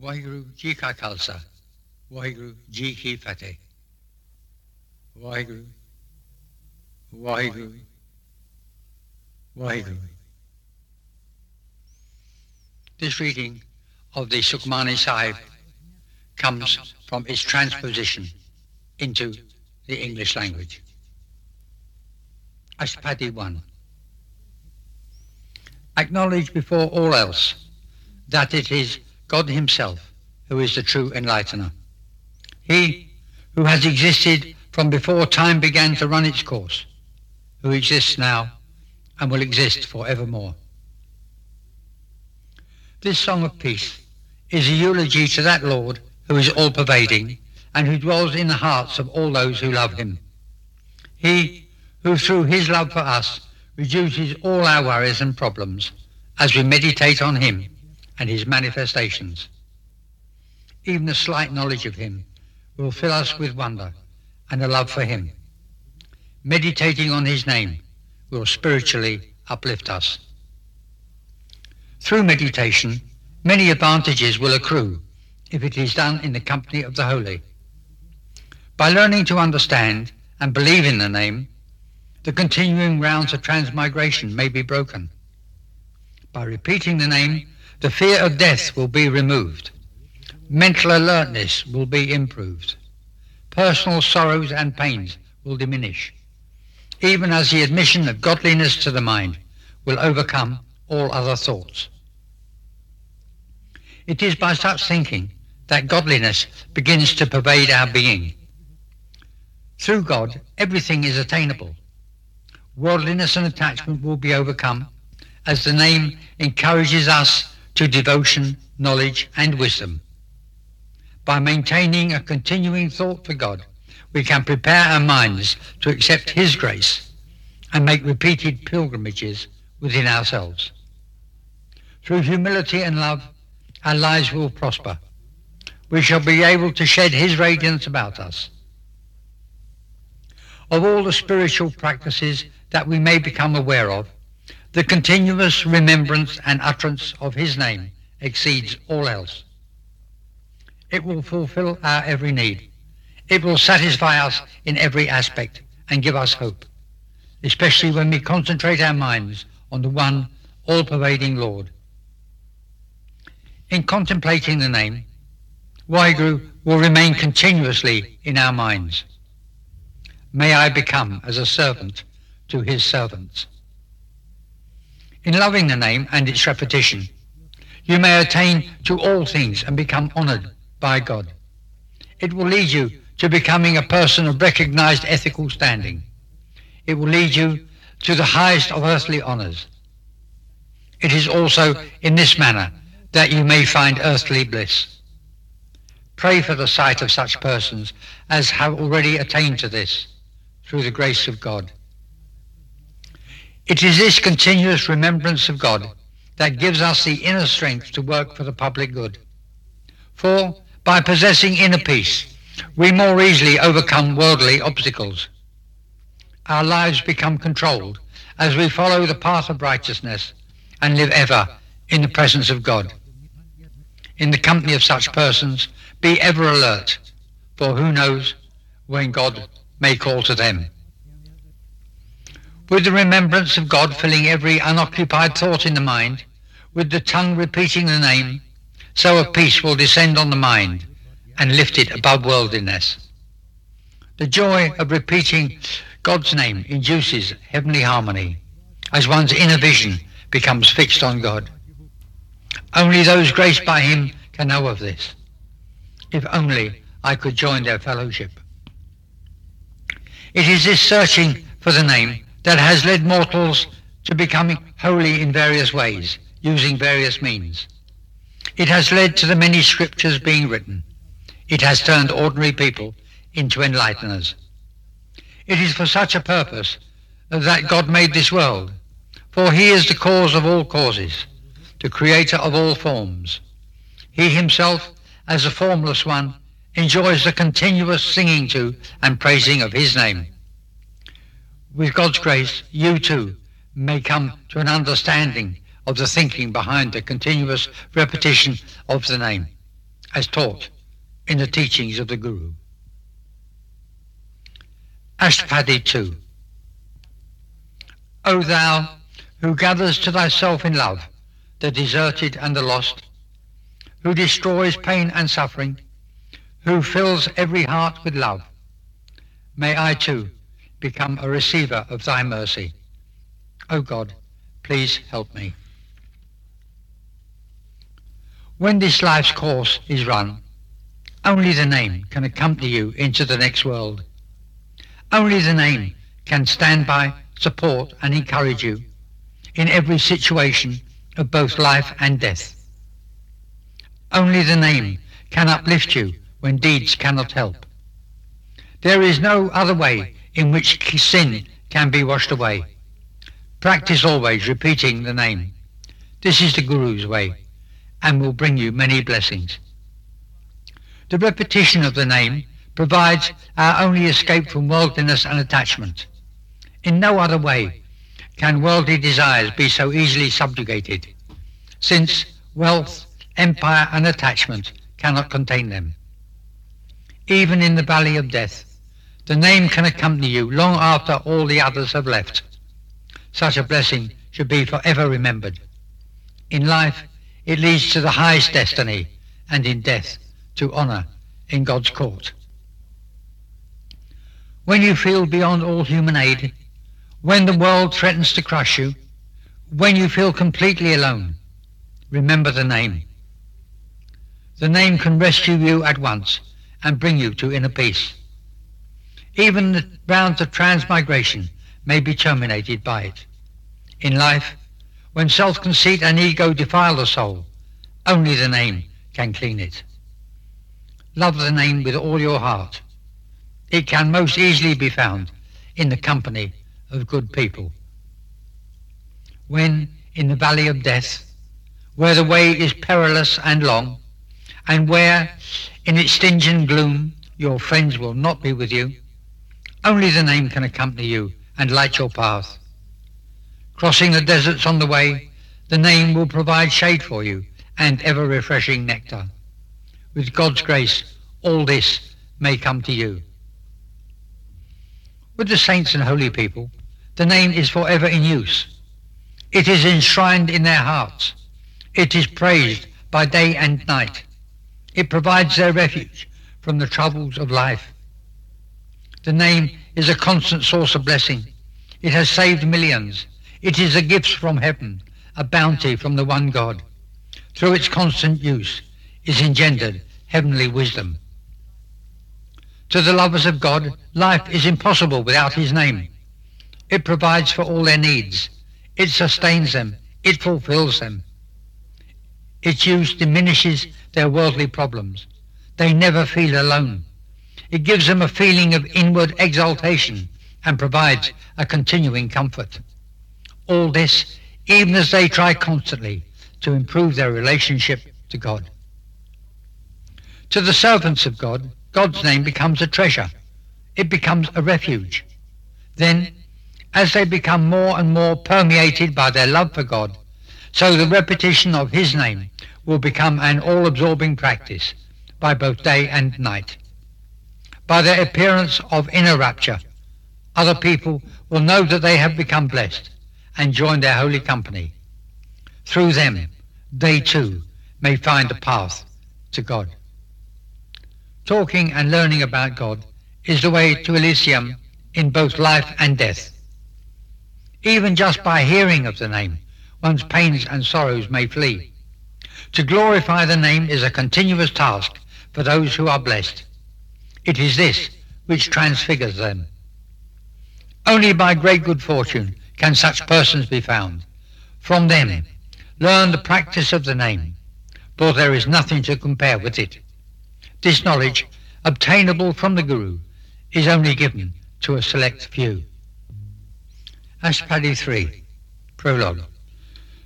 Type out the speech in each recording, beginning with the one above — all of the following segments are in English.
ਵਾਹਿਗੁਰੂ ਜੀ ਕਾ ਖਾਲਸਾ ਵਾਹਿਗੁਰੂ ਜੀ ਕੀ ਫਤਿਹ Waheguru Waheguru Waheguru This reading of the Sukhmani Sahib comes from its transposition into the English language. Ashtapadi 1. Acknowledge before all else that it is God himself who is the true enlightener. He who has existed from before time began to run its course, who exists now and will exist forevermore. This song of peace is a eulogy to that Lord who is all-pervading and who dwells in the hearts of all those who love him. He who through his love for us reduces all our worries and problems as we meditate on him and his manifestations. Even a slight knowledge of him will fill us with wonder and a love for him. Meditating on his name will spiritually uplift us. Through meditation, many advantages will accrue if it is done in the company of the holy. By learning to understand and believe in the name, the continuing rounds of transmigration may be broken. By repeating the name, the fear of death will be removed. Mental alertness will be improved. Personal sorrows and pains will diminish, even as the admission of godliness to the mind will overcome all other thoughts. It is by such thinking that godliness begins to pervade our being. Through God, everything is attainable. Worldliness and attachment will be overcome as the name encourages us to devotion, knowledge and wisdom. By maintaining a continuing thought for God, we can prepare our minds to accept His grace and make repeated pilgrimages within ourselves. Through humility and love, our lives will prosper. We shall be able to shed His radiance about us. Of all the spiritual practices that we may become aware of, the continuous remembrance and utterance of His name exceeds all else. It will fulfill our every need. It will satisfy us in every aspect and give us hope, especially when we concentrate our minds on the one all-pervading Lord. In contemplating the name, Waheguru will remain continuously in our minds. May I become as a servant to his servants. In loving the name and its repetition, you may attain to all things and become honored by God. It will lead you to becoming a person of recognized ethical standing. It will lead you to the highest of earthly honors. It is also in this manner that you may find earthly bliss. Pray for the sight of such persons as have already attained to this through the grace of God. It is this continuous remembrance of God that gives us the inner strength to work for the public good. For by possessing inner peace, we more easily overcome worldly obstacles. Our lives become controlled as we follow the path of righteousness and live ever in the presence of God. In the company of such persons, be ever alert, for who knows when God may call to them. With the remembrance of God filling every unoccupied thought in the mind, with the tongue repeating the name, so a peace will descend on the mind and lift it above worldliness. The joy of repeating God's name induces heavenly harmony as one's inner vision becomes fixed on God. Only those graced by him can know of this. If only I could join their fellowship. It is this searching for the name that has led mortals to becoming holy in various ways, using various means. It has led to the many scriptures being written. It has turned ordinary people into enlighteners. It is for such a purpose that God made this world, for he is the cause of all causes, the creator of all forms. He himself, as the formless one, enjoys the continuous singing to and praising of his name. With God's grace, you too may come to an understanding of the thinking behind the continuous repetition of the name. as taught in the teachings of the Guru. Ashtapadi 2 O thou who gathers to thyself in love the deserted and the lost, who destroys pain and suffering, who fills every heart with love, may I too become a receiver of thy mercy. O God, please help me. When this life's course is run, only the name can accompany you into the next world. Only the name can stand by, support and encourage you in every situation of both life and death. Only the name can uplift you when deeds cannot help. There is no other way in which sin can be washed away. Practice always repeating the name. This is the Guru's way and will bring you many blessings. The repetition of the name provides our only escape from worldliness and attachment. In no other way can worldly desires be so easily subjugated, since wealth, empire and attachment cannot contain them. Even in the valley of death, the name can accompany you long after all the others have left. Such a blessing should be forever remembered. In life, it leads to the highest destiny, and in death, to honour in God's court. When you feel beyond all human aid, when the world threatens to crush you, when you feel completely alone, remember the name. The name can rescue you at once and bring you to inner peace. Even the rounds of transmigration may be terminated by it. In life, when self-conceit and ego defile the soul, only the name can clean it. Love the name with all your heart. It can most easily be found in the company of good people. When in the valley of death, where the way is perilous and long, and where in its stinging gloom your friends will not be with you, only the name can accompany you and light your path. Crossing the deserts on the way, the name will provide shade for you and ever-refreshing nectar. With God's grace, all this may come to you. With the saints and holy people, the name is forever in use. It is enshrined in their hearts. It is praised by day and night. It provides their refuge from the troubles of life. The name is a constant source of blessing. It has saved millions. It is a gift from heaven, a bounty from the one God. Through its constant use is engendered heavenly wisdom. To the lovers of God, life is impossible without his name. It provides for all their needs. It sustains them. It fulfills them. Its use diminishes their worldly problems. They never feel alone. It gives them a feeling of inward exaltation and provides a continuing comfort. All this, even as they try constantly to improve their relationship to God. To the servants of God, God's name becomes a treasure. It becomes a refuge. Then as they become more and more permeated by their love for God, so the repetition of his name will become an all-absorbing practice by both day and night. By their appearance of inner rapture, other people will know that they have become blessed and join their holy company. Through them, they too may find the path to God. Talking and learning about God is the way to Elysium in both life and death. Even just by hearing of the name, one's pains and sorrows may flee. To glorify the name is a continuous task for those who are blessed. It is this which transfigures them. Only by great good fortune can such persons be found. From them, learn the practice of the name, for there is nothing to compare with it. This knowledge, obtainable from the Guru, is only given to a select few. Ashtapadi 3, Prologue.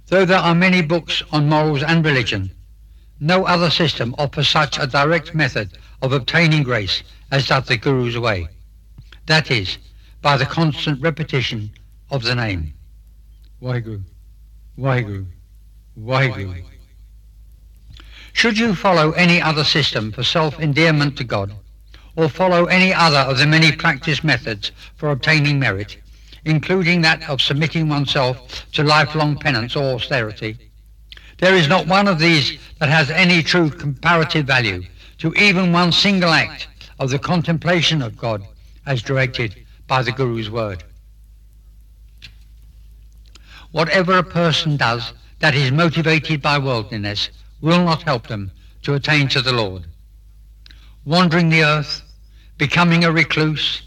Though there are many books on morals and religion, no other system offers such a direct method of obtaining grace as does the Guru's way. That is, by the constant repetition of the name. Waheguru, Waheguru, Waheguru. Should you follow any other system for self-endearment to God, or follow any other of the many practice methods for obtaining merit, including that of submitting oneself to lifelong penance or austerity, there is not one of these that has any true comparative value to even one single act of the contemplation of God as directed by the Guru's word. Whatever a person does that is motivated by worldliness will not help them to attain to the Lord. Wandering the earth, becoming a recluse,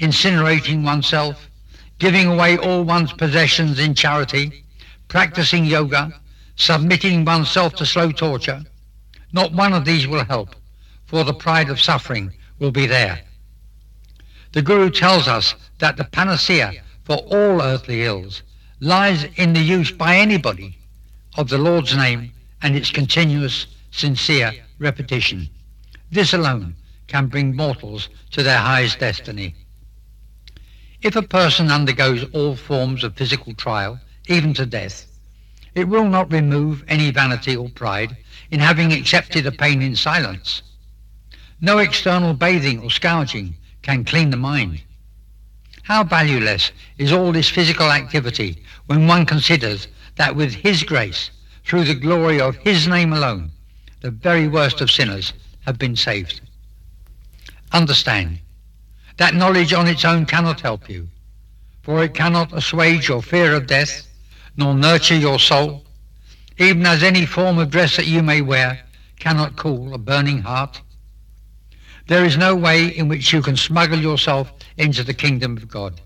incinerating oneself, giving away all one's possessions in charity, practicing yoga, submitting oneself to slow torture, not one of these will help, for the pride of suffering will be there. The Guru tells us that the panacea for all earthly ills lies in the use by anybody of the Lord's name and its continuous, sincere repetition. This alone can bring mortals to their highest destiny. If a person undergoes all forms of physical trial, even to death, it will not remove any vanity or pride in having accepted a pain in silence. No external bathing or scourging can clean the mind. How valueless is all this physical activity when one considers that with His grace, through the glory of His name alone, the very worst of sinners have been saved. Understand that knowledge on its own cannot help you, for it cannot assuage your fear of death nor nurture your soul, even as any form of dress that you may wear cannot cool a burning heart. There is no way in which you can smuggle yourself into the kingdom of God.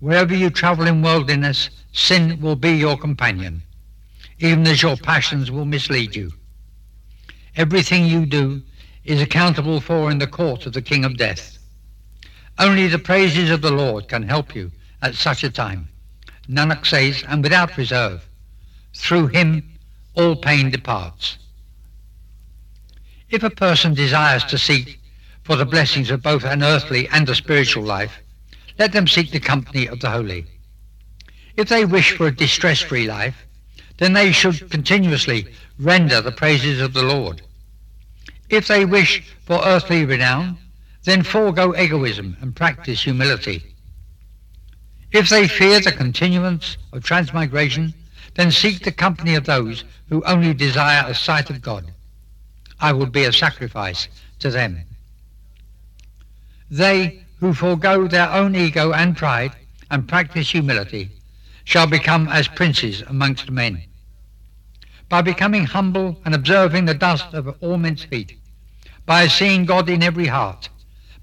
Wherever you travel in worldliness, sin will be your companion, even as your passions will mislead you. Everything you do is accountable for in the court of the King of Death. Only the praises of the Lord can help you at such a time. Nanak says, and without reserve, through him all pain departs. If a person desires to seek for the blessings of both an earthly and a spiritual life, let them seek the company of the holy. If they wish for a distress-free life, then they should continuously render the praises of the Lord. If they wish for earthly renown, then forego egoism and practice humility. If they fear the continuance of transmigration, then seek the company of those who only desire a sight of God. I will be a sacrifice to them. They who forego their own ego and pride and practice humility shall become as princes amongst men. By becoming humble and observing the dust of all men's feet, by seeing God in every heart,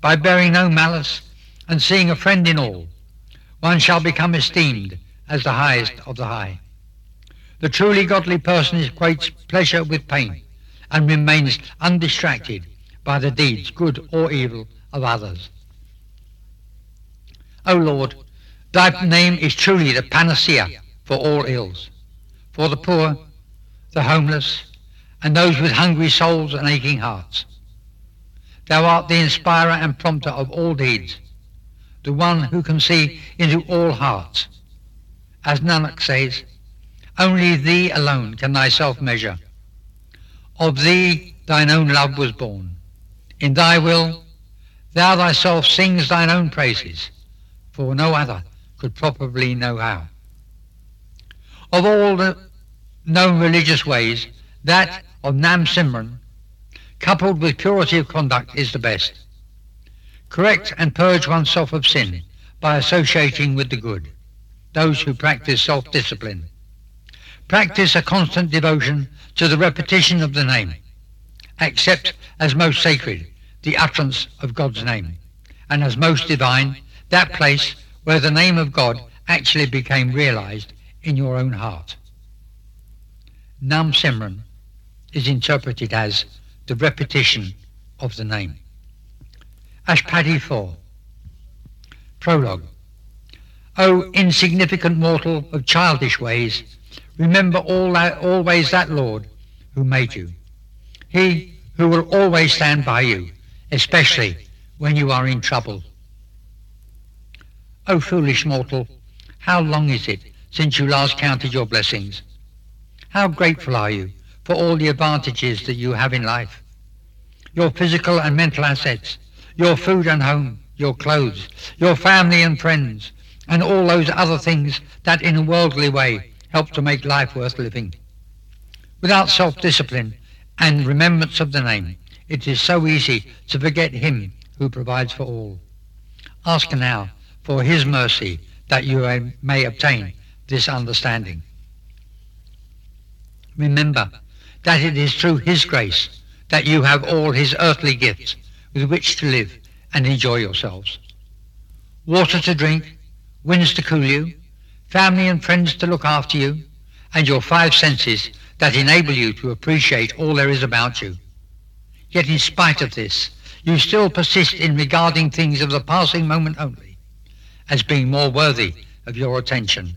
by bearing no malice and seeing a friend in all, one shall become esteemed as the highest of the high. The truly godly person equates pleasure with pain and remains undistracted by the deeds, good or evil, of others. O Lord, thy name is truly the panacea for all ills, for the poor, the homeless, and those with hungry souls and aching hearts. Thou art the inspirer and prompter of all deeds, the one who can see into all hearts. As Nanak says, only thee alone can thyself measure. Of thee thine own love was born. In thy will, thou thyself sings thine own praises, for no other could properly know how. Of all the known religious ways, that of Nam Simran, coupled with purity of conduct, is the best. Correct and purge oneself of sin by associating with the good, those who practice self-discipline. Practice a constant devotion to the repetition of the name. Accept as most sacred the utterance of God's name, and as most divine that place where the name of God actually became realized in your own heart. Nam Simran is interpreted as the repetition of the name. Ashtapadi 4. Prologue. O insignificant mortal of childish ways, remember all that, always that Lord who made you. He who will always stand by you, especially when you are in trouble. O foolish mortal, how long is it since you last counted your blessings? How grateful are you for all the advantages that you have in life. Your physical and mental assets, your food and home, your clothes, your family and friends, and all those other things that in a worldly way help to make life worth living. Without self-discipline and remembrance of the name, it is so easy to forget him who provides for all. Ask now for his mercy that you may obtain this understanding. Remember that it is through his grace that you have all his earthly gifts with which to live and enjoy yourselves. Water to drink, winds to cool you, family and friends to look after you, and your five senses that enable you to appreciate all there is about you. Yet in spite of this, you still persist in regarding things of the passing moment only as being more worthy of your attention.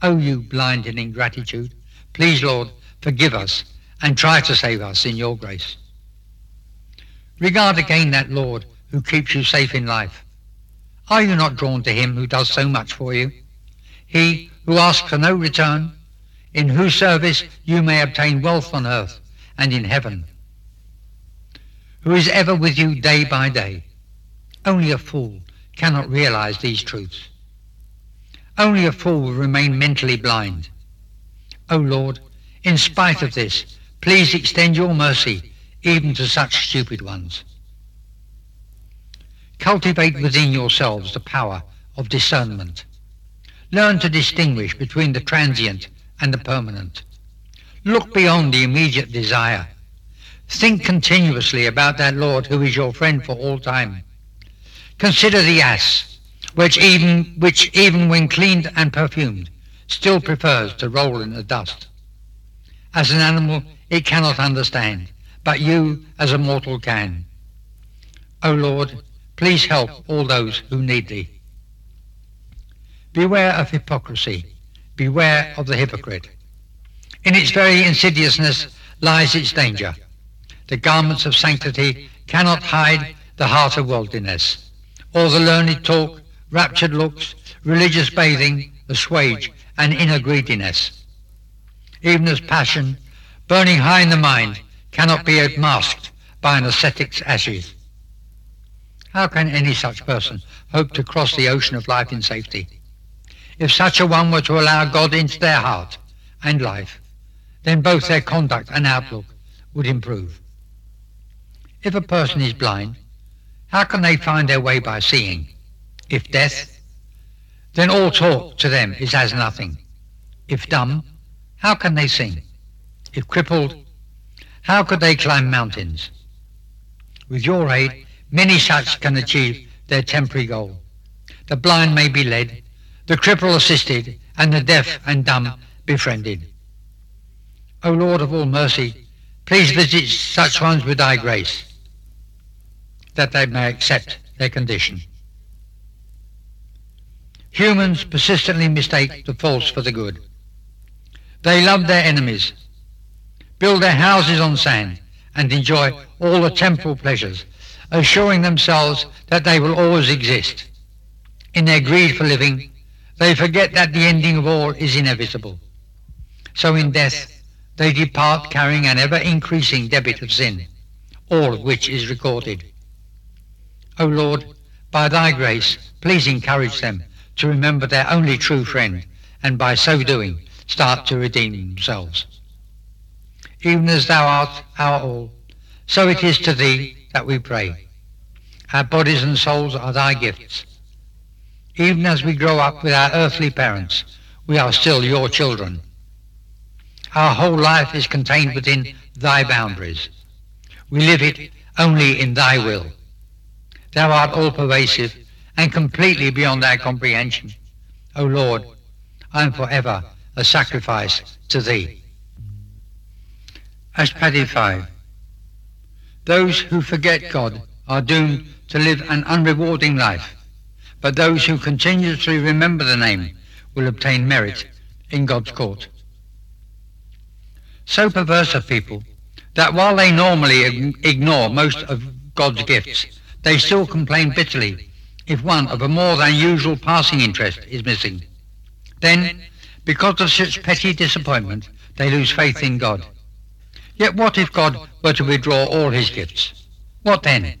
Oh, you blind in ingratitude, please, Lord, forgive us and try to save us in your grace. Regard again that Lord who keeps you safe in life. Are you not drawn to him who does so much for you? He who asks for no return, in whose service you may obtain wealth on earth and in heaven, who is ever with you day by day. Only a fool cannot realize these truths. Only a fool will remain mentally blind. O oh Lord, in spite of this, please extend your mercy even to such stupid ones. Cultivate within yourselves the power of discernment. Learn to distinguish between the transient and the permanent. Look beyond the immediate desire. Think continuously about that Lord who is your friend for all time. Consider the ass, which even, which even when cleaned and perfumed, still prefers to roll in the dust. As an animal, it cannot understand, but you as a mortal can. O Lord, Please help all those who need thee. Beware of hypocrisy. Beware of the hypocrite. In its very insidiousness lies its danger. The garments of sanctity cannot hide the heart of worldliness, or the learned talk, raptured looks, religious bathing, assuage, and inner greediness. Even as passion, burning high in the mind, cannot be masked by an ascetic's ashes. How can any such person hope to cross the ocean of life in safety? If such a one were to allow God into their heart and life, then both their conduct and outlook would improve. If a person is blind, how can they find their way by seeing? If deaf, then all talk to them is as nothing. If dumb, how can they sing? If crippled, how could they climb mountains? With your aid, Many such can achieve their temporary goal. The blind may be led, the cripple assisted, and the deaf and dumb befriended. O Lord of all mercy, please visit such ones with thy grace, that they may accept their condition. Humans persistently mistake the false for the good. They love their enemies, build their houses on sand, and enjoy all the temporal pleasures assuring themselves that they will always exist. In their greed for living, they forget that the ending of all is inevitable. So in death, they depart carrying an ever-increasing debit of sin, all of which is recorded. O Lord, by thy grace, please encourage them to remember their only true friend, and by so doing, start to redeem themselves. Even as thou art our all, so it is to thee that we pray. Our bodies and souls are thy gifts. Even as we grow up with our earthly parents, we are still your children. Our whole life is contained within thy boundaries. We live it only in thy will. Thou art all pervasive and completely beyond our comprehension. O Lord, I am forever a sacrifice to thee. Ashtapadi 5 those who forget God are doomed to live an unrewarding life, but those who continuously remember the name will obtain merit in God's court. So perverse are people that while they normally ignore most of God's gifts, they still complain bitterly if one of a more than usual passing interest is missing. Then, because of such petty disappointment, they lose faith in God. Yet what if God were to withdraw all his gifts? What then?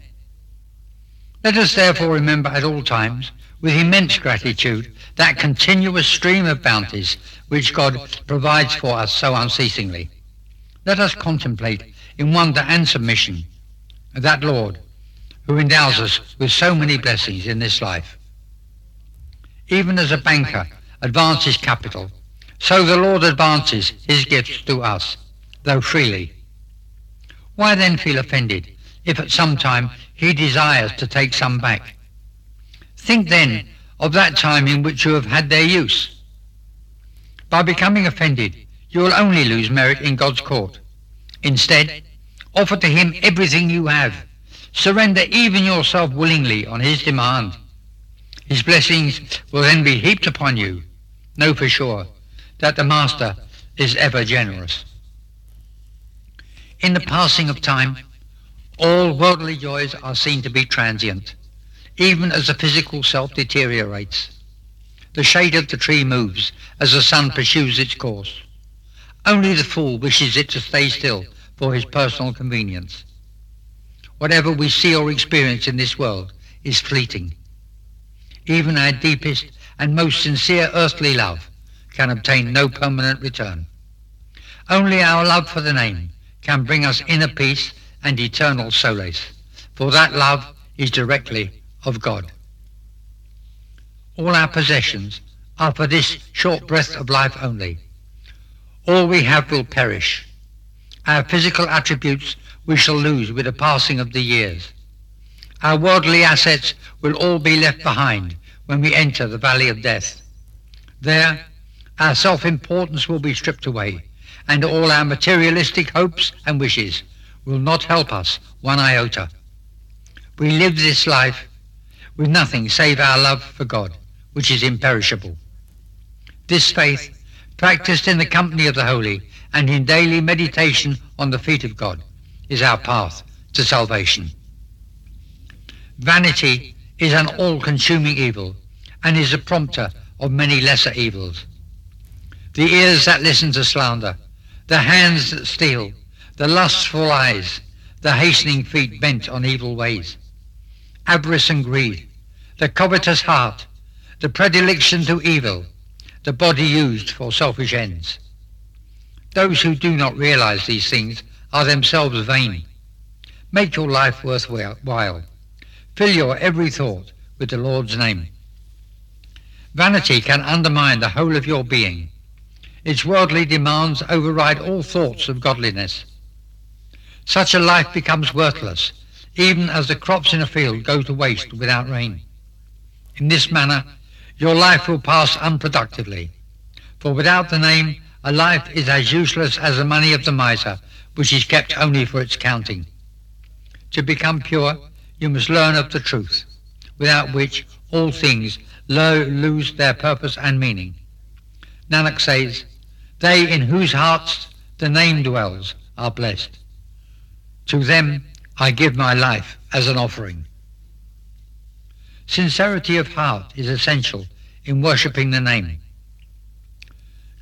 Let us therefore remember at all times, with immense gratitude, that continuous stream of bounties which God provides for us so unceasingly. Let us contemplate in wonder and submission that Lord who endows us with so many blessings in this life. Even as a banker advances capital, so the Lord advances his gifts to us, though freely. Why then feel offended if at some time he desires to take some back? Think then of that time in which you have had their use. By becoming offended, you will only lose merit in God's court. Instead, offer to him everything you have. Surrender even yourself willingly on his demand. His blessings will then be heaped upon you. Know for sure that the Master is ever generous. In the passing of time, all worldly joys are seen to be transient, even as the physical self deteriorates. The shade of the tree moves as the sun pursues its course. Only the fool wishes it to stay still for his personal convenience. Whatever we see or experience in this world is fleeting. Even our deepest and most sincere earthly love can obtain no permanent return. Only our love for the name can bring us inner peace and eternal solace, for that love is directly of God. All our possessions are for this short breath of life only. All we have will perish. Our physical attributes we shall lose with the passing of the years. Our worldly assets will all be left behind when we enter the valley of death. There, our self-importance will be stripped away, and all our materialistic hopes and wishes will not help us one iota. We live this life with nothing save our love for God, which is imperishable. This faith, practiced in the company of the holy and in daily meditation on the feet of God, is our path to salvation. Vanity is an all-consuming evil and is a prompter of many lesser evils. The ears that listen to slander, the hands that steal, the lustful eyes, the hastening feet bent on evil ways, avarice and greed, the covetous heart, the predilection to evil, the body used for selfish ends. Those who do not realize these things are themselves vain. Make your life worthwhile. Fill your every thought with the Lord's name. Vanity can undermine the whole of your being. Its worldly demands override all thoughts of godliness. Such a life becomes worthless, even as the crops in a field go to waste without rain. In this manner, your life will pass unproductively, for without the name, a life is as useless as the money of the miser which is kept only for its counting. To become pure, you must learn of the truth, without which all things lo- lose their purpose and meaning. Nanak says, They in whose hearts the name dwells are blessed. To them I give my life as an offering. Sincerity of heart is essential in worshipping the name.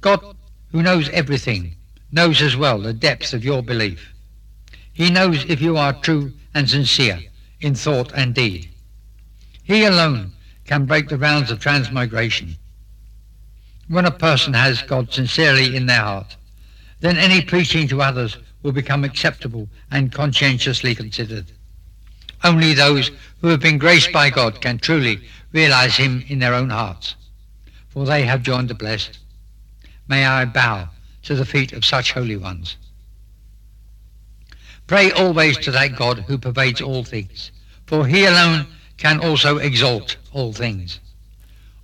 God, who knows everything, knows as well the depths of your belief. He knows if you are true and sincere in thought and deed. He alone can break the rounds of transmigration. When a person has God sincerely in their heart, then any preaching to others will become acceptable and conscientiously considered. Only those who have been graced by God can truly realize him in their own hearts, for they have joined the blessed. May I bow to the feet of such holy ones. Pray always to that God who pervades all things, for he alone can also exalt all things.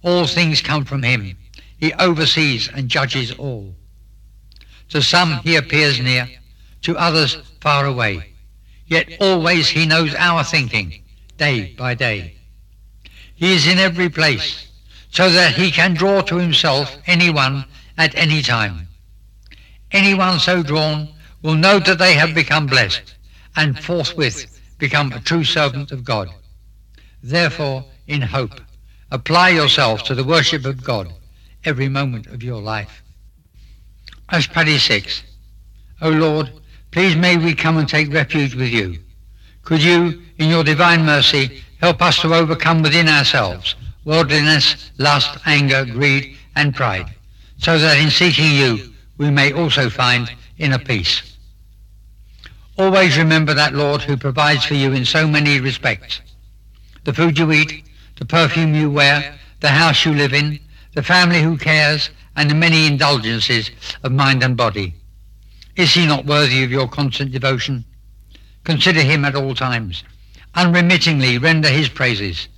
All things come from him. He oversees and judges all. To some he appears near, to others far away. Yet always he knows our thinking, day by day. He is in every place, so that he can draw to himself anyone at any time. Anyone so drawn will know that they have become blessed and forthwith become a true servant of God. Therefore, in hope, apply yourself to the worship of God every moment of your life. Ashtapadi 6. O Lord, please may we come and take refuge with you. Could you, in your divine mercy, help us to overcome within ourselves worldliness, lust, anger, greed, and pride, so that in seeking you we may also find inner peace. Always remember that Lord who provides for you in so many respects. The food you eat, the perfume you wear, the house you live in, the family who cares, and the many indulgences of mind and body. Is he not worthy of your constant devotion? Consider him at all times. Unremittingly render his praises.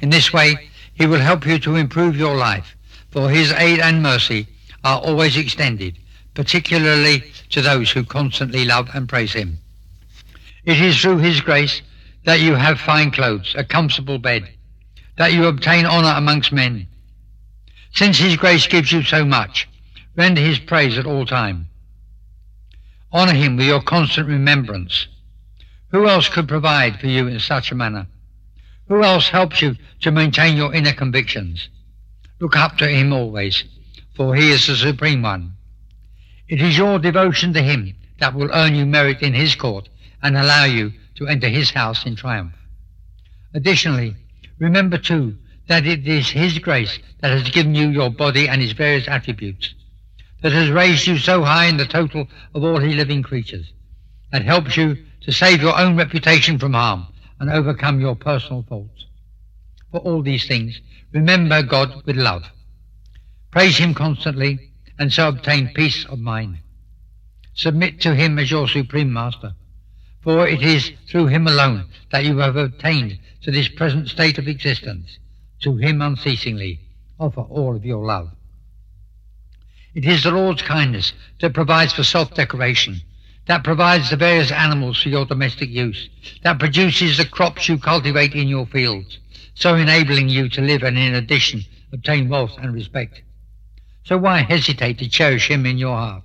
In this way, he will help you to improve your life, for his aid and mercy are always extended, particularly to those who constantly love and praise him. It is through his grace that you have fine clothes, a comfortable bed, that you obtain honour amongst men. Since his grace gives you so much, render his praise at all time. Honour him with your constant remembrance. Who else could provide for you in such a manner? Who else helps you to maintain your inner convictions? Look up to him always, for he is the supreme one. It is your devotion to him that will earn you merit in his court and allow you to enter his house in triumph. Additionally, remember too that it is his grace that has given you your body and its various attributes, that has raised you so high in the total of all he living creatures, that helps you to save your own reputation from harm and overcome your personal faults. For all these things, remember God with love. Praise him constantly and so obtain peace of mind. Submit to him as your supreme master for it is through him alone that you have obtained to this present state of existence. To him unceasingly offer all of your love. It is the Lord's kindness that provides for self-decoration, that provides the various animals for your domestic use, that produces the crops you cultivate in your fields, so enabling you to live and in addition obtain wealth and respect. So why hesitate to cherish him in your heart?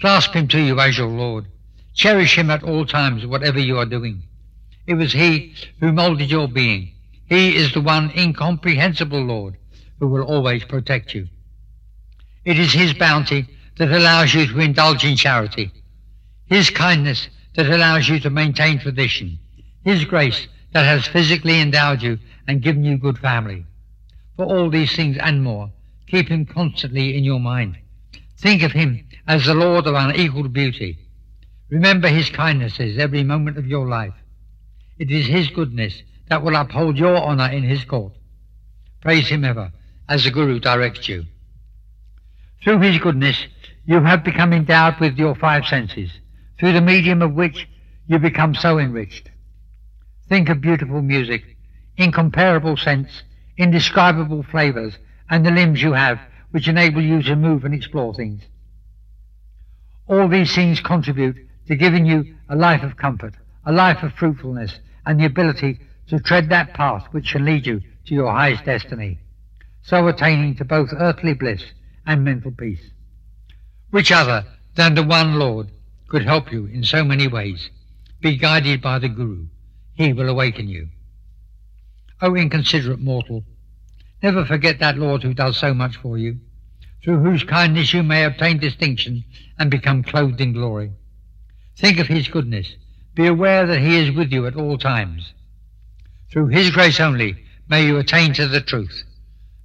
Clasp him to you as your Lord. Cherish him at all times, whatever you are doing. It was he who molded your being. He is the one incomprehensible Lord who will always protect you. It is his bounty that allows you to indulge in charity. His kindness that allows you to maintain tradition. His grace that has physically endowed you and given you good family. For all these things and more, keep him constantly in your mind. Think of him as the Lord of unequaled beauty, Remember his kindnesses every moment of your life. It is his goodness that will uphold your honor in his court. Praise him ever, as the Guru directs you. Through his goodness, you have become endowed with your five senses, through the medium of which you become so enriched. Think of beautiful music, incomparable scents, indescribable flavors, and the limbs you have which enable you to move and explore things. All these things contribute to giving you a life of comfort, a life of fruitfulness, and the ability to tread that path which shall lead you to your highest destiny, so attaining to both earthly bliss and mental peace. Which other than the one Lord could help you in so many ways? Be guided by the Guru. He will awaken you. O inconsiderate mortal, never forget that Lord who does so much for you, through whose kindness you may obtain distinction and become clothed in glory. Think of his goodness. Be aware that he is with you at all times. Through his grace only may you attain to the truth.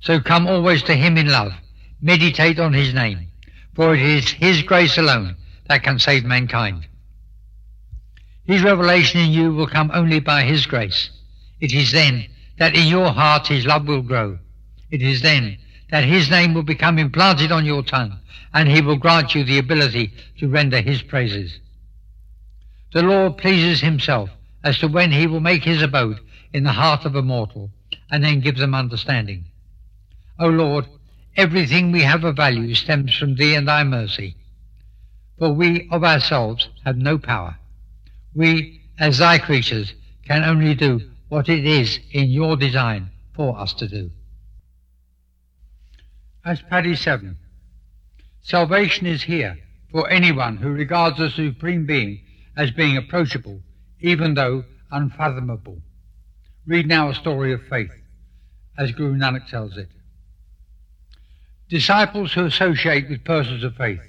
So come always to him in love. Meditate on his name, for it is his grace alone that can save mankind. His revelation in you will come only by his grace. It is then that in your heart his love will grow. It is then that his name will become implanted on your tongue, and he will grant you the ability to render his praises the Lord pleases himself as to when he will make his abode in the heart of a mortal, and then give them understanding. O Lord, everything we have of value stems from thee and thy mercy. For we of ourselves have no power. We, as thy creatures, can only do what it is in your design for us to do. Ashtapadi 7. Salvation is here for anyone who regards the Supreme Being as being approachable, even though unfathomable. Read now a story of faith, as Guru Nanak tells it. Disciples who associate with persons of faith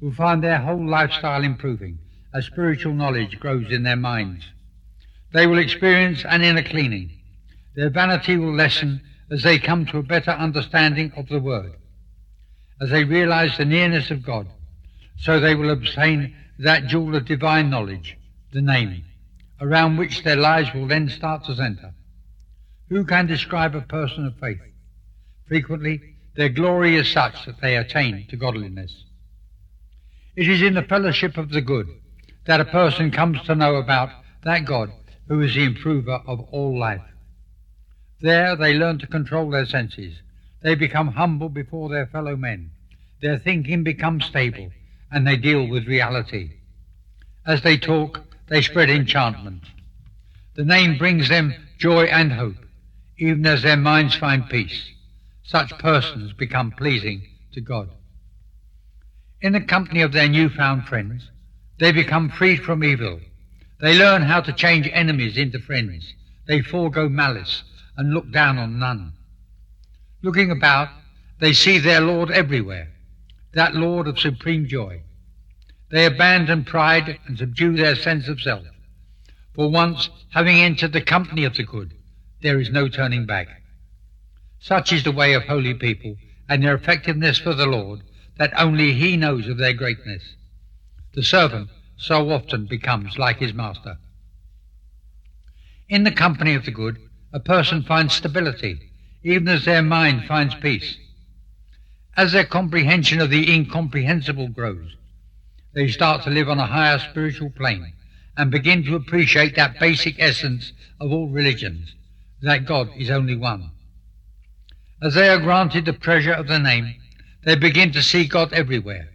will find their whole lifestyle improving as spiritual knowledge grows in their minds. They will experience an inner cleaning. Their vanity will lessen as they come to a better understanding of the Word. As they realize the nearness of God, so they will obtain that jewel of divine knowledge, the name, around which their lives will then start to center. Who can describe a person of faith? Frequently, their glory is such that they attain to godliness. It is in the fellowship of the good that a person comes to know about that God who is the improver of all life. There they learn to control their senses. They become humble before their fellow men. Their thinking becomes stable, and they deal with reality. As they talk, they spread enchantment. The name brings them joy and hope, even as their minds find peace. Such persons become pleasing to God. In the company of their newfound friends, they become freed from evil. They learn how to change enemies into friends. They forego malice and look down on none. Looking about, they see their Lord everywhere, that Lord of supreme joy. They abandon pride and subdue their sense of self. For once, having entered the company of the good, there is no turning back. Such is the way of holy people and their effectiveness for the Lord that only he knows of their greatness. The servant so often becomes like his master. In the company of the good, a person finds stability, even as their mind finds peace. As their comprehension of the incomprehensible grows, they start to live on a higher spiritual plane and begin to appreciate that basic essence of all religions, that God is only one. As they are granted the treasure of the name, they begin to see God everywhere,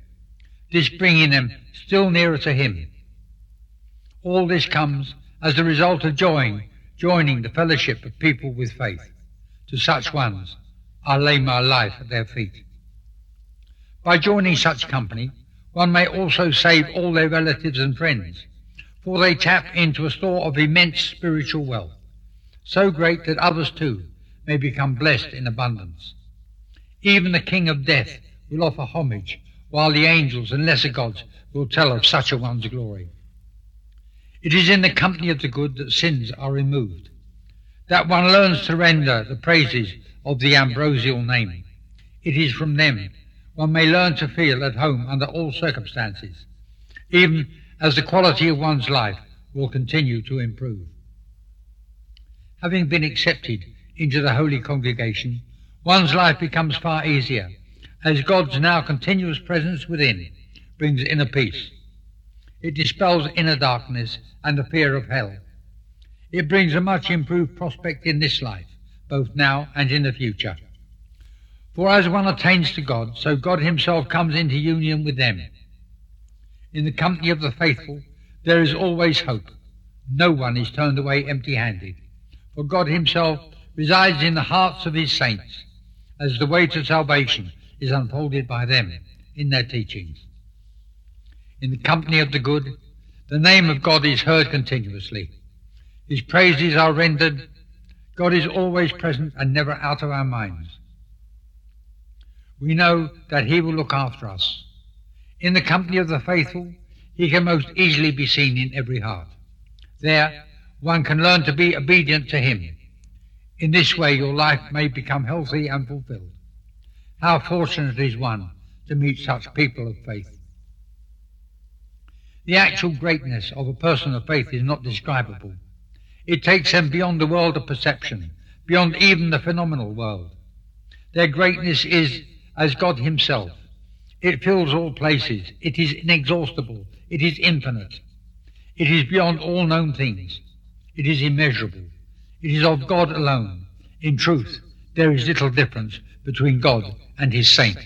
this bringing them still nearer to Him. All this comes as the result of joining, joining the fellowship of people with faith. To such ones, I lay my life at their feet. By joining such company, one may also save all their relatives and friends, for they tap into a store of immense spiritual wealth, so great that others too may become blessed in abundance. Even the king of death will offer homage, while the angels and lesser gods will tell of such a one's glory. It is in the company of the good that sins are removed, that one learns to render the praises of the ambrosial name. It is from them one may learn to feel at home under all circumstances, even as the quality of one's life will continue to improve. Having been accepted into the holy congregation, one's life becomes far easier, as God's now continuous presence within brings inner peace. It dispels inner darkness and the fear of hell. It brings a much improved prospect in this life, both now and in the future. For as one attains to God, so God himself comes into union with them. In the company of the faithful, there is always hope. No one is turned away empty-handed. For God himself resides in the hearts of his saints, as the way to salvation is unfolded by them in their teachings. In the company of the good, the name of God is heard continuously. His praises are rendered. God is always present and never out of our minds. We know that he will look after us. In the company of the faithful, he can most easily be seen in every heart. There, one can learn to be obedient to him in this way, your life may become healthy and fulfilled. How fortunate is one to meet such people of faith. The actual greatness of a person of faith is not describable. It takes them beyond the world of perception, beyond even the phenomenal world. Their greatness is as God Himself. It fills all places. It is inexhaustible. It is infinite. It is beyond all known things. It is immeasurable. It is of God alone. In truth, there is little difference between God and his saint.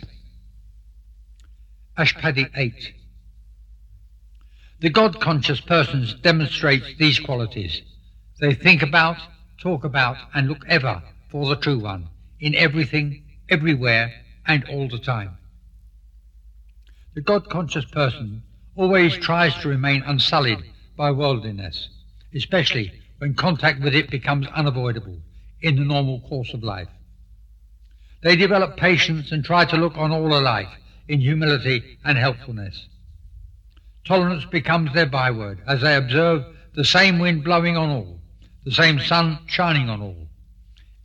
Ashtapadi 8. The God conscious persons demonstrate these qualities. They think about, talk about, and look ever for the true one, in everything, everywhere, and all the time. The God conscious person always tries to remain unsullied by worldliness, especially when contact with it becomes unavoidable in the normal course of life. They develop patience and try to look on all alike in humility and helpfulness. Tolerance becomes their byword as they observe the same wind blowing on all, the same sun shining on all,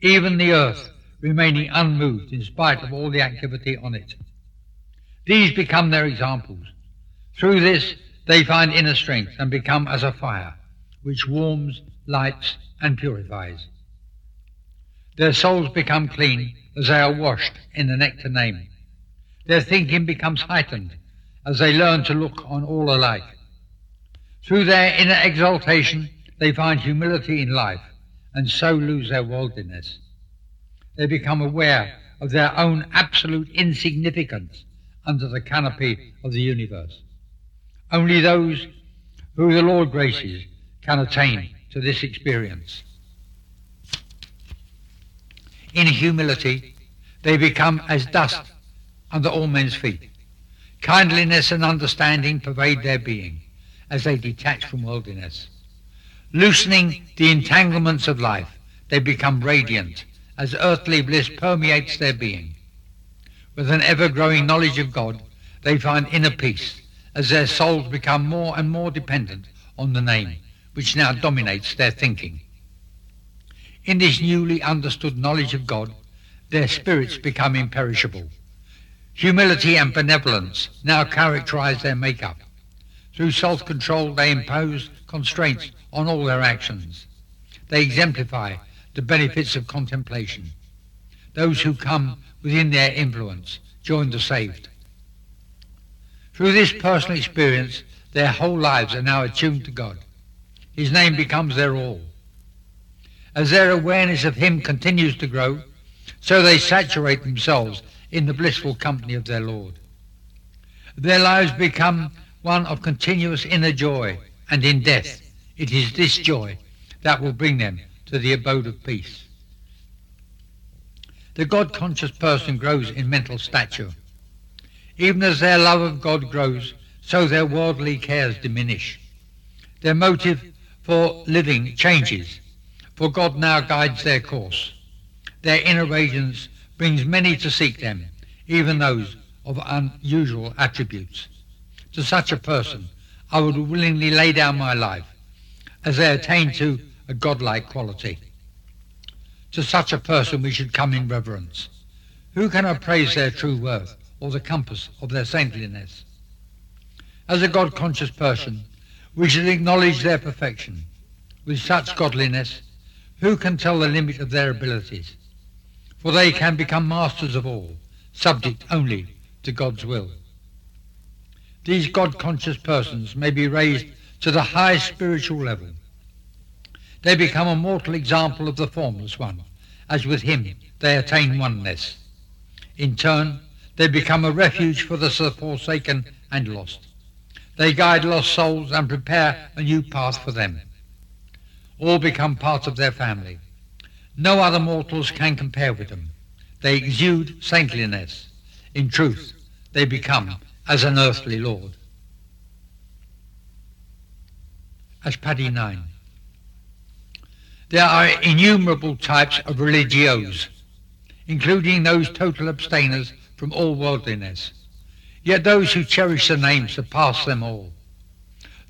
even the earth remaining unmoved in spite of all the activity on it. These become their examples. Through this, they find inner strength and become as a fire, which warms, lights, and purifies. Their souls become clean as they are washed in the nectar name. Their thinking becomes heightened as they learn to look on all alike. Through their inner exaltation, they find humility in life and so lose their worldliness. They become aware of their own absolute insignificance under the canopy of the universe. Only those who the Lord graces can attain to this experience. In humility, they become as dust under all men's feet. Kindliness and understanding pervade their being as they detach from worldliness. Loosening the entanglements of life, they become radiant as earthly bliss permeates their being. With an ever-growing knowledge of God, they find inner peace as their souls become more and more dependent on the name, which now dominates their thinking. In this newly understood knowledge of God, their spirits become imperishable. Humility and benevolence now characterize their makeup. Through self-control, they impose constraints on all their actions. They exemplify the benefits of contemplation. Those who come within their influence join the saved. Through this personal experience, their whole lives are now attuned to God. His name becomes their all. As their awareness of Him continues to grow, so they saturate themselves in the blissful company of their Lord. Their lives become one of continuous inner joy, and in death it is this joy that will bring them to the abode of peace. The God-conscious person grows in mental stature. Even as their love of God grows, so their worldly cares diminish. Their motive for living changes, for God now guides their course. Their inner radiance brings many to seek them, even those of unusual attributes. To such a person, I would willingly lay down my life, as they attain to a godlike quality. To such a person we should come in reverence. Who can appraise their true worth or the compass of their saintliness? As a God-conscious person, we should acknowledge their perfection. With such godliness, who can tell the limit of their abilities? For they can become masters of all, subject only to God's will. These God-conscious persons may be raised to the highest spiritual level they become a mortal example of the formless one, as with him they attain oneness. In turn, they become a refuge for the forsaken and lost. They guide lost souls and prepare a new path for them. All become part of their family. No other mortals can compare with them. They exude saintliness. In truth, they become as an earthly lord. Ashtapadi 9. There are innumerable types of religios, including those total abstainers from all worldliness. Yet those who cherish the name surpass them all.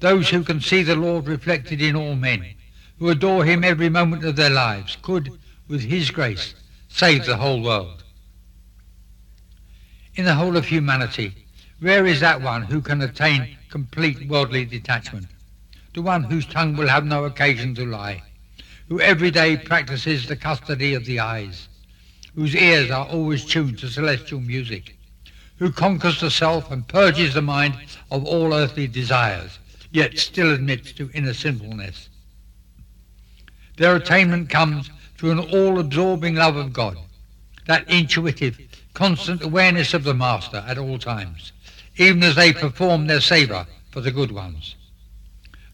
Those who can see the Lord reflected in all men, who adore him every moment of their lives, could, with his grace, save the whole world. In the whole of humanity, where is that one who can attain complete worldly detachment, the one whose tongue will have no occasion to lie, who every day practices the custody of the eyes, whose ears are always tuned to celestial music, who conquers the self and purges the mind of all earthly desires, yet still admits to inner sinfulness. Their attainment comes through an all-absorbing love of God, that intuitive, constant awareness of the Master at all times, even as they perform their seva for the good ones.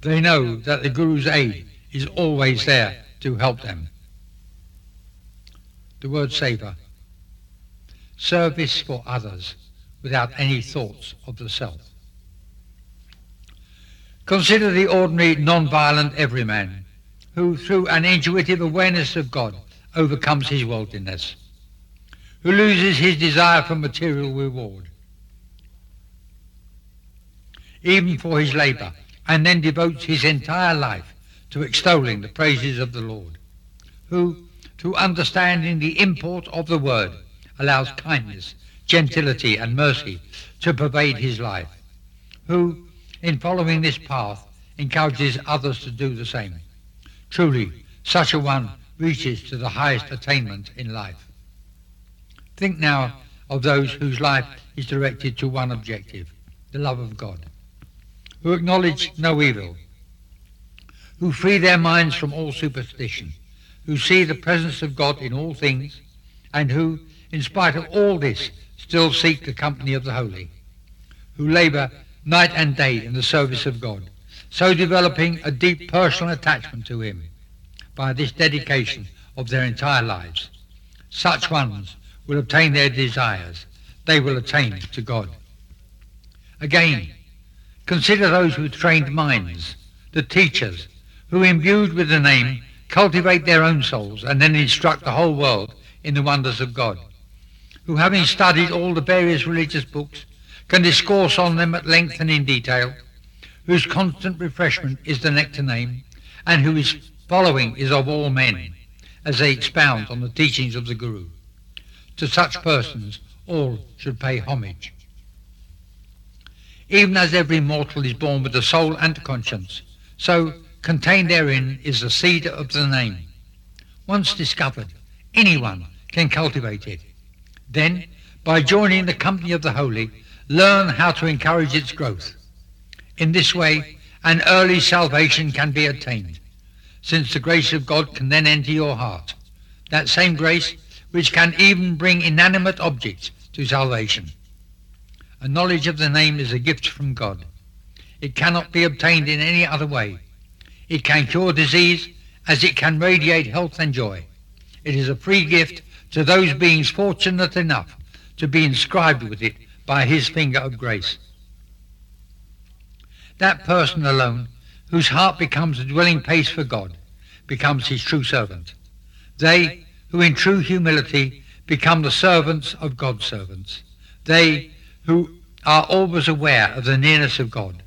They know that the Guru's aid is always there to help them. The word seva. Service for others without any thoughts of the self. Consider the ordinary non-violent everyman who through an intuitive awareness of God overcomes his worldliness, who loses his desire for material reward. even for his labour, and then devotes his entire life to extolling the praises of the Lord, who, through understanding the import of the word, allows kindness, gentility, and mercy to pervade his life, who, in following this path, encourages others to do the same. Truly, such a one reaches to the highest attainment in life. Think now of those whose life is directed to one objective, the love of God, who acknowledge no evil, who free their minds from all superstition, who see the presence of God in all things, and who, in spite of all this, still seek the company of the holy, who labour night and day in the service of God, so developing a deep personal attachment to him by this dedication of their entire lives. Such ones will obtain their desires. They will attain to God. Again, consider those who trained minds, the teachers, who imbued with the name cultivate their own souls and then instruct the whole world in the wonders of God, who having studied all the various religious books can discourse on them at length and in detail, whose constant refreshment is the nectar name, and whose following is of all men, as they expound on the teachings of the Guru. To such persons all should pay homage. Even as every mortal is born with a soul and a conscience, so contained therein is the seed of the name. Once discovered, anyone can cultivate it. Then, by joining the company of the holy, learn how to encourage its growth. In this way, an early salvation can be attained, since the grace of God can then enter your heart. That same grace which can even bring inanimate objects to salvation. A knowledge of the name is a gift from God. It cannot be obtained in any other way. It can cure disease as it can radiate health and joy. It is a free gift to those beings fortunate enough to be inscribed with it by his finger of grace. That person alone, whose heart becomes a dwelling place for God, becomes his true servant. They who in true humility become the servants of God's servants. They who are always aware of the nearness of God,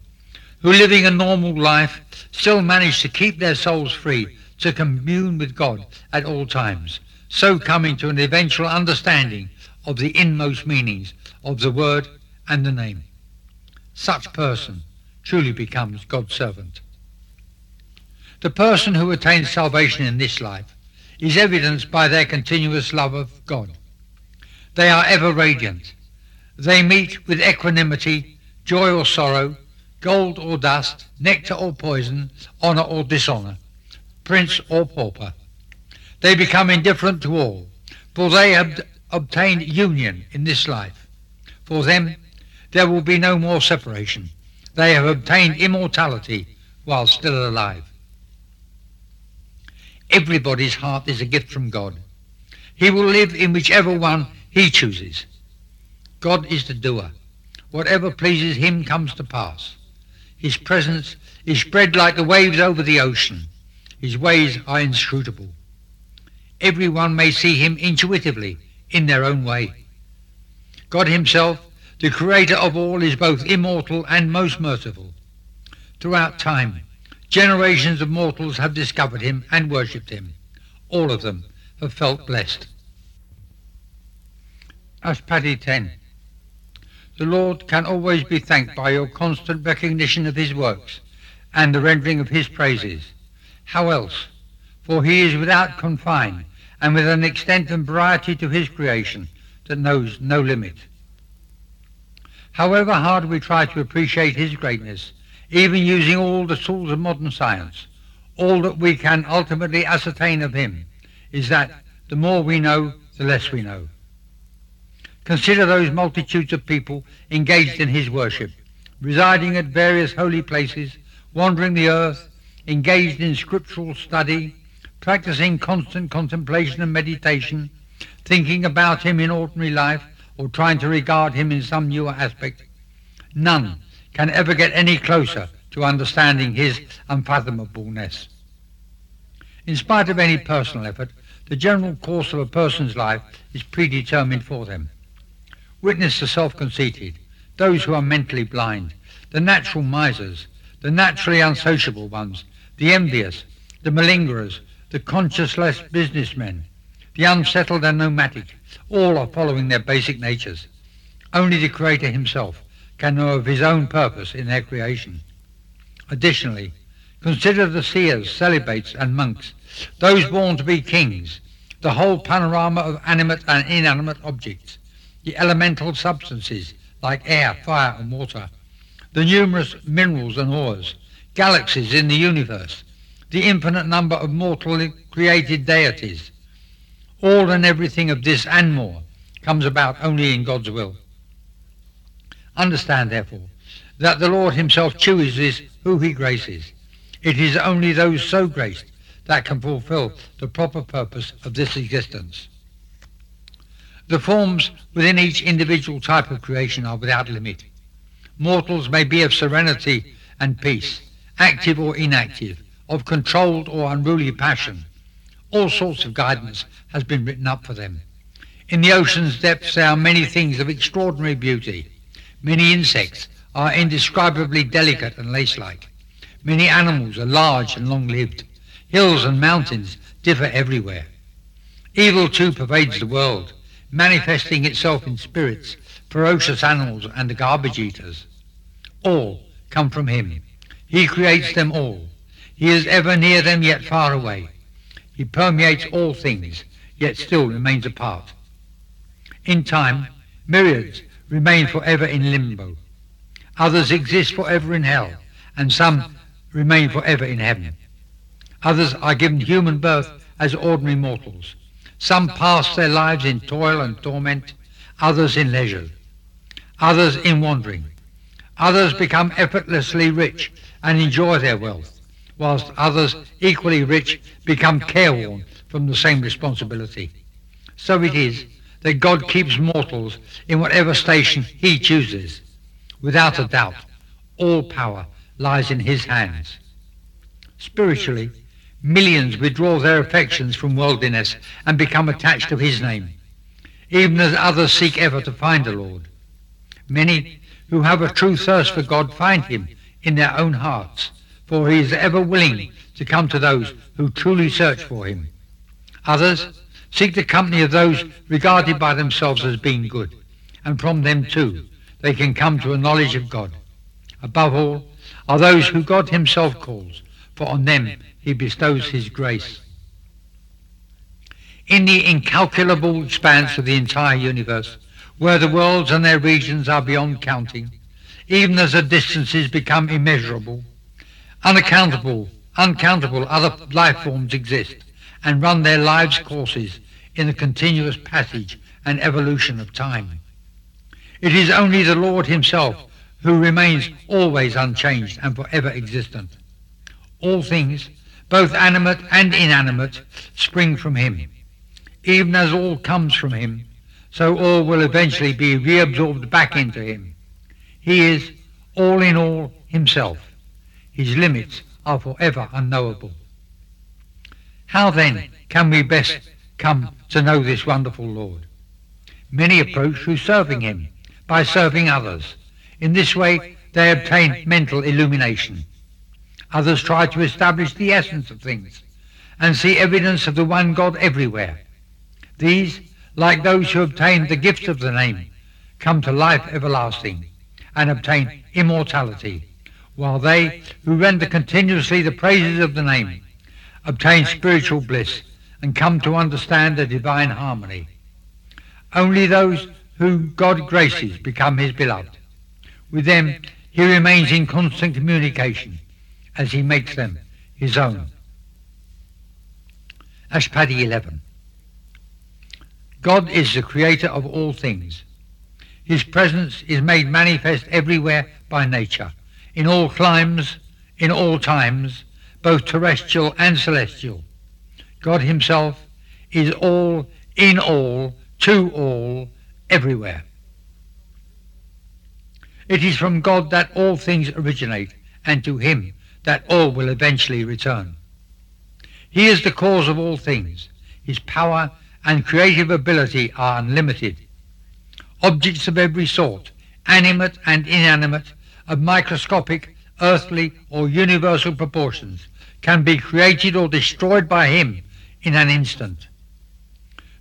who living a normal life still manage to keep their souls free to commune with God at all times, so coming to an eventual understanding of the inmost meanings of the word and the name. Such person truly becomes God's servant. The person who attains salvation in this life is evidenced by their continuous love of God. They are ever radiant. They meet with equanimity, joy or sorrow, gold or dust, nectar or poison, honour or dishonour, prince or pauper. They become indifferent to all, for they have obtained union in this life. For them there will be no more separation. They have obtained immortality while still alive. Everybody's heart is a gift from God. He will live in whichever one he chooses. God is the doer. Whatever pleases him comes to pass. His presence is spread like the waves over the ocean. His ways are inscrutable. Everyone may see him intuitively in their own way. God himself, the creator of all, is both immortal and most merciful. Throughout time, generations of mortals have discovered him and worshipped him. All of them have felt blessed. Ashtapadi 10. The Lord can always be thanked by your constant recognition of his works and the rendering of his praises. How else? For he is without confine and with an extent and variety to his creation that knows no limit. However hard we try to appreciate his greatness, even using all the tools of modern science, all that we can ultimately ascertain of him is that the more we know, the less we know. Consider those multitudes of people engaged in his worship, residing at various holy places, wandering the earth, engaged in scriptural study, practicing constant contemplation and meditation, thinking about him in ordinary life, or trying to regard him in some newer aspect. None can ever get any closer to understanding his unfathomableness. In spite of any personal effort, the general course of a person's life is predetermined for them. Witness the self-conceited, those who are mentally blind, the natural misers, the naturally unsociable ones, the envious, the malingerers, the conscienceless businessmen, the unsettled and nomadic, all are following their basic natures. Only the Creator himself can know of his own purpose in their creation. Additionally, consider the seers, celibates and monks, those born to be kings, the whole panorama of animate and inanimate objects, the elemental substances like air, fire and water, the numerous minerals and ores, galaxies in the universe, the infinite number of mortally created deities. All and everything of this and more comes about only in God's will. Understand, therefore, that the Lord himself chooses who he graces. It is only those so graced that can fulfill the proper purpose of this existence. The forms within each individual type of creation are without limit. Mortals may be of serenity and peace, active or inactive, of controlled or unruly passion. All sorts of guidance has been written up for them. In the ocean's depths there are many things of extraordinary beauty. Many insects are indescribably delicate and lace-like. Many animals are large and long-lived. Hills and mountains differ everywhere. Evil too pervades the world, manifesting itself in spirits, ferocious animals and the garbage eaters. All come from him. He creates them all. He is ever near them yet far away. He permeates all things, yet still remains apart. In time, myriads remain forever in limbo. Others exist forever in hell, and some remain forever in heaven. Others are given human birth as ordinary mortals. Some pass their lives in toil and torment, others in leisure, others in wandering. Others become effortlessly rich and enjoy their wealth whilst others, equally rich, become careworn from the same responsibility. So it is that God keeps mortals in whatever station he chooses. Without a doubt, all power lies in his hands. Spiritually, millions withdraw their affections from worldliness and become attached to his name, even as others seek ever to find the Lord. Many who have a true thirst for God find him in their own hearts for he is ever willing to come to those who truly search for him. Others seek the company of those regarded by themselves as being good, and from them too they can come to a knowledge of God. Above all are those who God himself calls, for on them he bestows his grace. In the incalculable expanse of the entire universe, where the worlds and their regions are beyond counting, even as the distances become immeasurable, Unaccountable, uncountable other life forms exist and run their lives' courses in the continuous passage and evolution of time. It is only the Lord himself who remains always unchanged and forever existent. All things, both animate and inanimate, spring from him. Even as all comes from him, so all will eventually be reabsorbed back into him. He is all in all himself. His limits are forever unknowable. How then can we best come to know this wonderful Lord? Many approach through serving him, by serving others. In this way they obtain mental illumination. Others try to establish the essence of things and see evidence of the one God everywhere. These, like those who obtain the gift of the name, come to life everlasting and obtain immortality while they who render continuously the praises of the name obtain spiritual bliss and come to understand the divine harmony. Only those whom God graces become his beloved. With them he remains in constant communication as he makes them his own. Ashtapadi 11. God is the creator of all things. His presence is made manifest everywhere by nature in all climes, in all times, both terrestrial and celestial. God himself is all, in all, to all, everywhere. It is from God that all things originate, and to him that all will eventually return. He is the cause of all things. His power and creative ability are unlimited. Objects of every sort, animate and inanimate, of microscopic, earthly, or universal proportions, can be created or destroyed by him in an instant.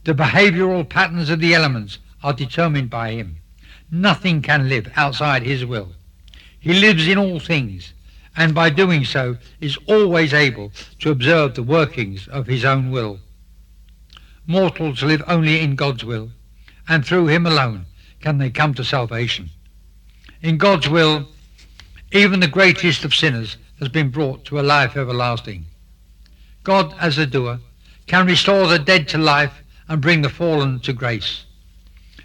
The behavioral patterns of the elements are determined by him. Nothing can live outside his will. He lives in all things, and by doing so is always able to observe the workings of his own will. Mortals live only in God's will, and through him alone can they come to salvation. In God's will, even the greatest of sinners has been brought to a life everlasting. God, as a doer, can restore the dead to life and bring the fallen to grace.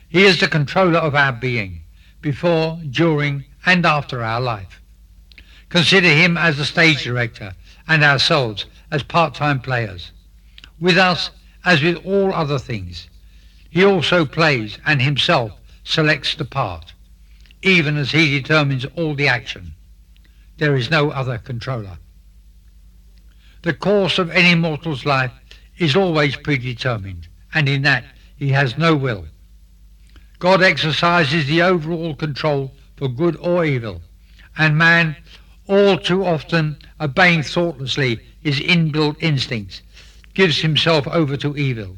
He is the controller of our being, before, during, and after our life. Consider him as the stage director and ourselves as part-time players. With us, as with all other things, he also plays and himself selects the part even as he determines all the action. There is no other controller. The course of any mortal's life is always predetermined, and in that he has no will. God exercises the overall control for good or evil, and man, all too often obeying thoughtlessly his inbuilt instincts, gives himself over to evil,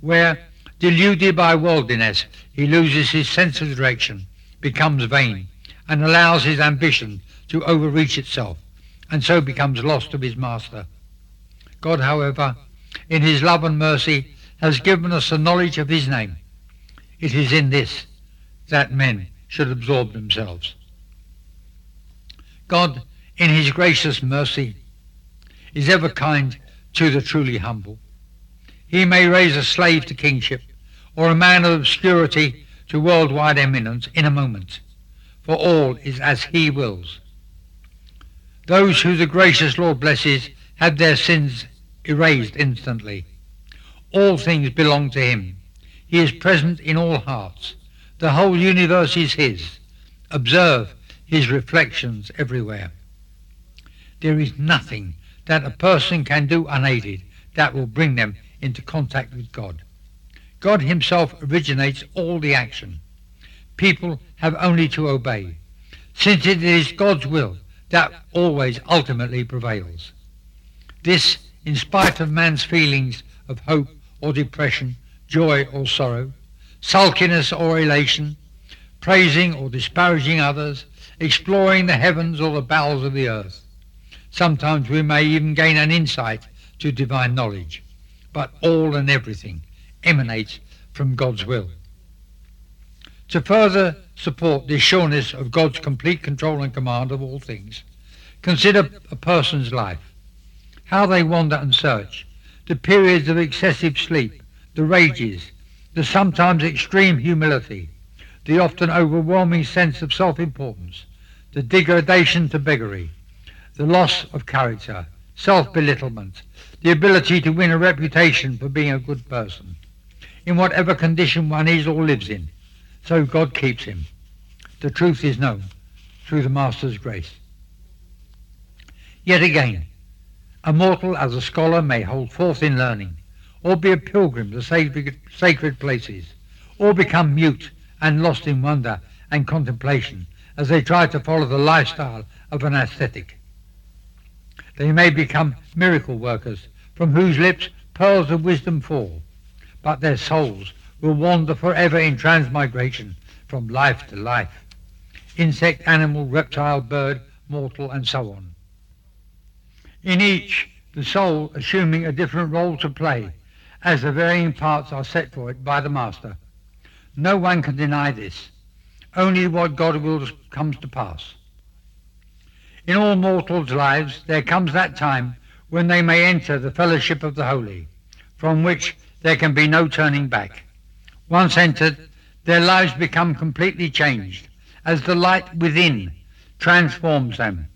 where, deluded by worldliness, he loses his sense of direction becomes vain and allows his ambition to overreach itself and so becomes lost of his master. God, however, in his love and mercy, has given us the knowledge of his name. It is in this that men should absorb themselves. God, in his gracious mercy, is ever kind to the truly humble. He may raise a slave to kingship or a man of obscurity to worldwide eminence in a moment, for all is as he wills. Those who the gracious Lord blesses have their sins erased instantly. All things belong to him. He is present in all hearts. The whole universe is his. Observe his reflections everywhere. There is nothing that a person can do unaided that will bring them into contact with God. God himself originates all the action. People have only to obey, since it is God's will that always ultimately prevails. This, in spite of man's feelings of hope or depression, joy or sorrow, sulkiness or elation, praising or disparaging others, exploring the heavens or the bowels of the earth. Sometimes we may even gain an insight to divine knowledge, but all and everything emanates from God's will. To further support the sureness of God's complete control and command of all things, consider a person's life, how they wander and search, the periods of excessive sleep, the rages, the sometimes extreme humility, the often overwhelming sense of self-importance, the degradation to beggary, the loss of character, self-belittlement, the ability to win a reputation for being a good person, in whatever condition one is or lives in. So God keeps him. The truth is known through the Master's grace. Yet again, a mortal as a scholar may hold forth in learning, or be a pilgrim to sacred, places, or become mute and lost in wonder and contemplation as they try to follow the lifestyle of an ascetic. They may become miracle workers from whose lips pearls of wisdom fall, but their souls will wander forever in transmigration from life to life. Insect, animal, reptile, bird, mortal, and so on. In each, the soul assuming a different role to play, as the varying parts are set for it by the Master. No one can deny this. Only what God wills comes to pass. In all mortals' lives there comes that time when they may enter the fellowship of the holy, from which there can be no turning back. Once entered, their lives become completely changed as the light within transforms them.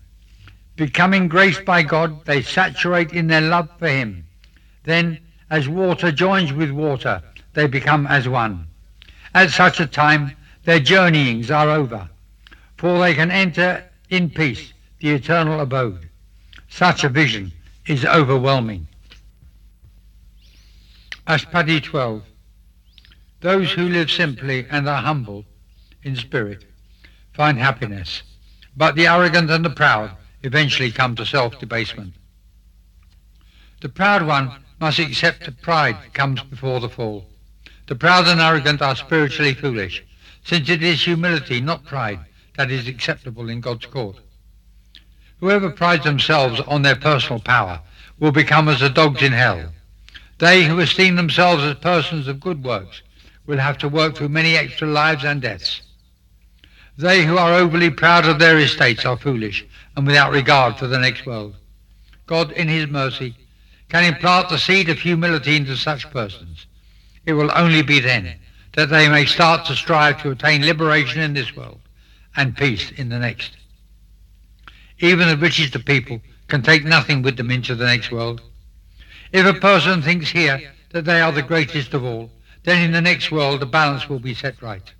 Becoming graced by God, they saturate in their love for him. Then, as water joins with water, they become as one. At such a time, their journeyings are over, for they can enter in peace the eternal abode. Such a vision is overwhelming. Ashtapadi 12. Those who live simply and are humble in spirit find happiness, but the arrogant and the proud eventually come to self-debasement. The proud one must accept that pride comes before the fall. The proud and arrogant are spiritually foolish, since it is humility, not pride, that is acceptable in God's court. Whoever prides themselves on their personal power will become as the dogs in hell. They who esteem themselves as persons of good works will have to work through many extra lives and deaths. They who are overly proud of their estates are foolish and without regard for the next world. God, in his mercy, can implant the seed of humility into such persons. It will only be then that they may start to strive to attain liberation in this world and peace in the next. Even the richest of people can take nothing with them into the next world. If a person thinks here that they are the greatest of all, then in the next world the balance will be set right.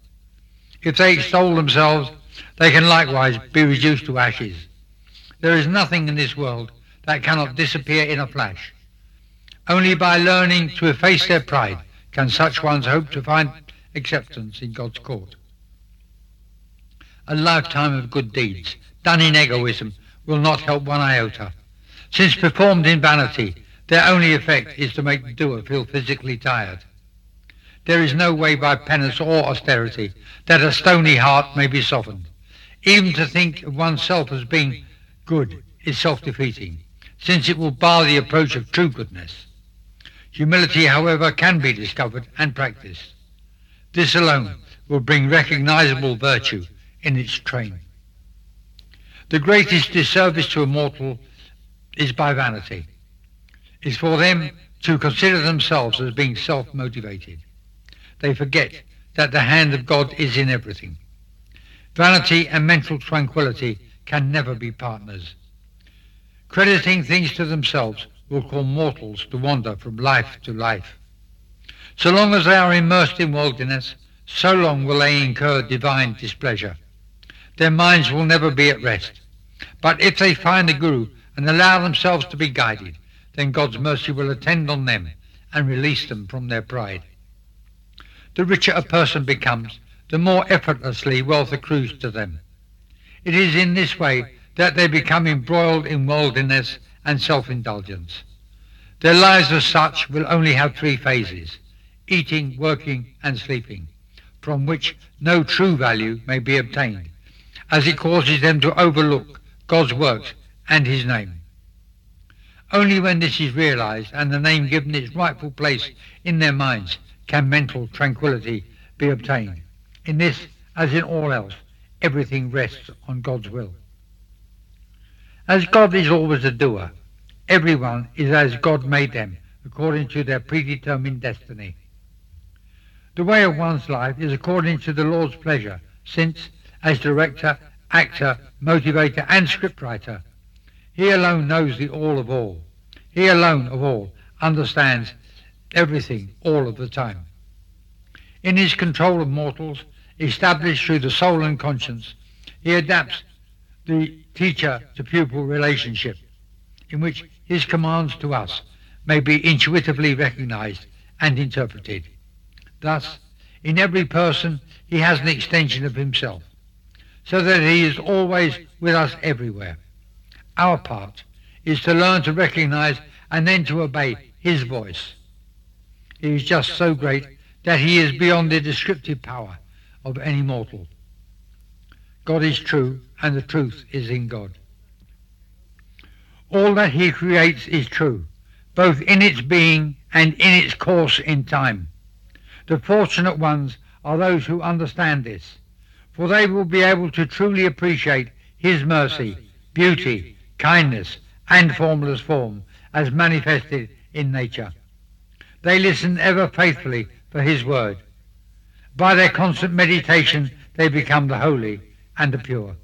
If they extol themselves, they can likewise be reduced to ashes. There is nothing in this world that cannot disappear in a flash. Only by learning to efface their pride can such ones hope to find acceptance in God's court. A lifetime of good deeds, done in egoism, will not help one iota. Since performed in vanity, their only effect is to make the doer feel physically tired. There is no way by penance or austerity that a stony heart may be softened. Even to think of oneself as being good is self-defeating, since it will bar the approach of true goodness. Humility, however, can be discovered and practiced. This alone will bring recognizable virtue in its train. The greatest disservice to a mortal is by vanity. Is for them to consider themselves as being self-motivated they forget that the hand of God is in everything. Vanity and mental tranquility can never be partners. Crediting things to themselves will cause mortals to wander from life to life. So long as they are immersed in worldliness, so long will they incur divine displeasure. Their minds will never be at rest. But if they find the Guru and allow themselves to be guided, then God's mercy will attend on them and release them from their pride the richer a person becomes, the more effortlessly wealth accrues to them. It is in this way that they become embroiled in worldliness and self-indulgence. Their lives as such will only have three phases, eating, working and sleeping, from which no true value may be obtained, as it causes them to overlook God's works and his name. Only when this is realized and the name given its rightful place in their minds can mental tranquility be obtained. In this, as in all else, everything rests on God's will. As God is always a doer, everyone is as God made them, according to their predetermined destiny. The way of one's life is according to the Lord's pleasure, since, as director, actor, motivator, and scriptwriter, he alone knows the all of all. He alone of all understands everything all of the time. In his control of mortals, established through the soul and conscience, he adapts the teacher-to-pupil relationship in which his commands to us may be intuitively recognized and interpreted. Thus, in every person he has an extension of himself, so that he is always with us everywhere. Our part is to learn to recognize and then to obey his voice he is just so great that he is beyond the descriptive power of any mortal. God is true, and the truth is in God. All that he creates is true, both in its being and in its course in time. The fortunate ones are those who understand this, for they will be able to truly appreciate his mercy, beauty, kindness, and formless form as manifested in nature. They listen ever faithfully for his word. By their constant meditation, they become the holy and the pure.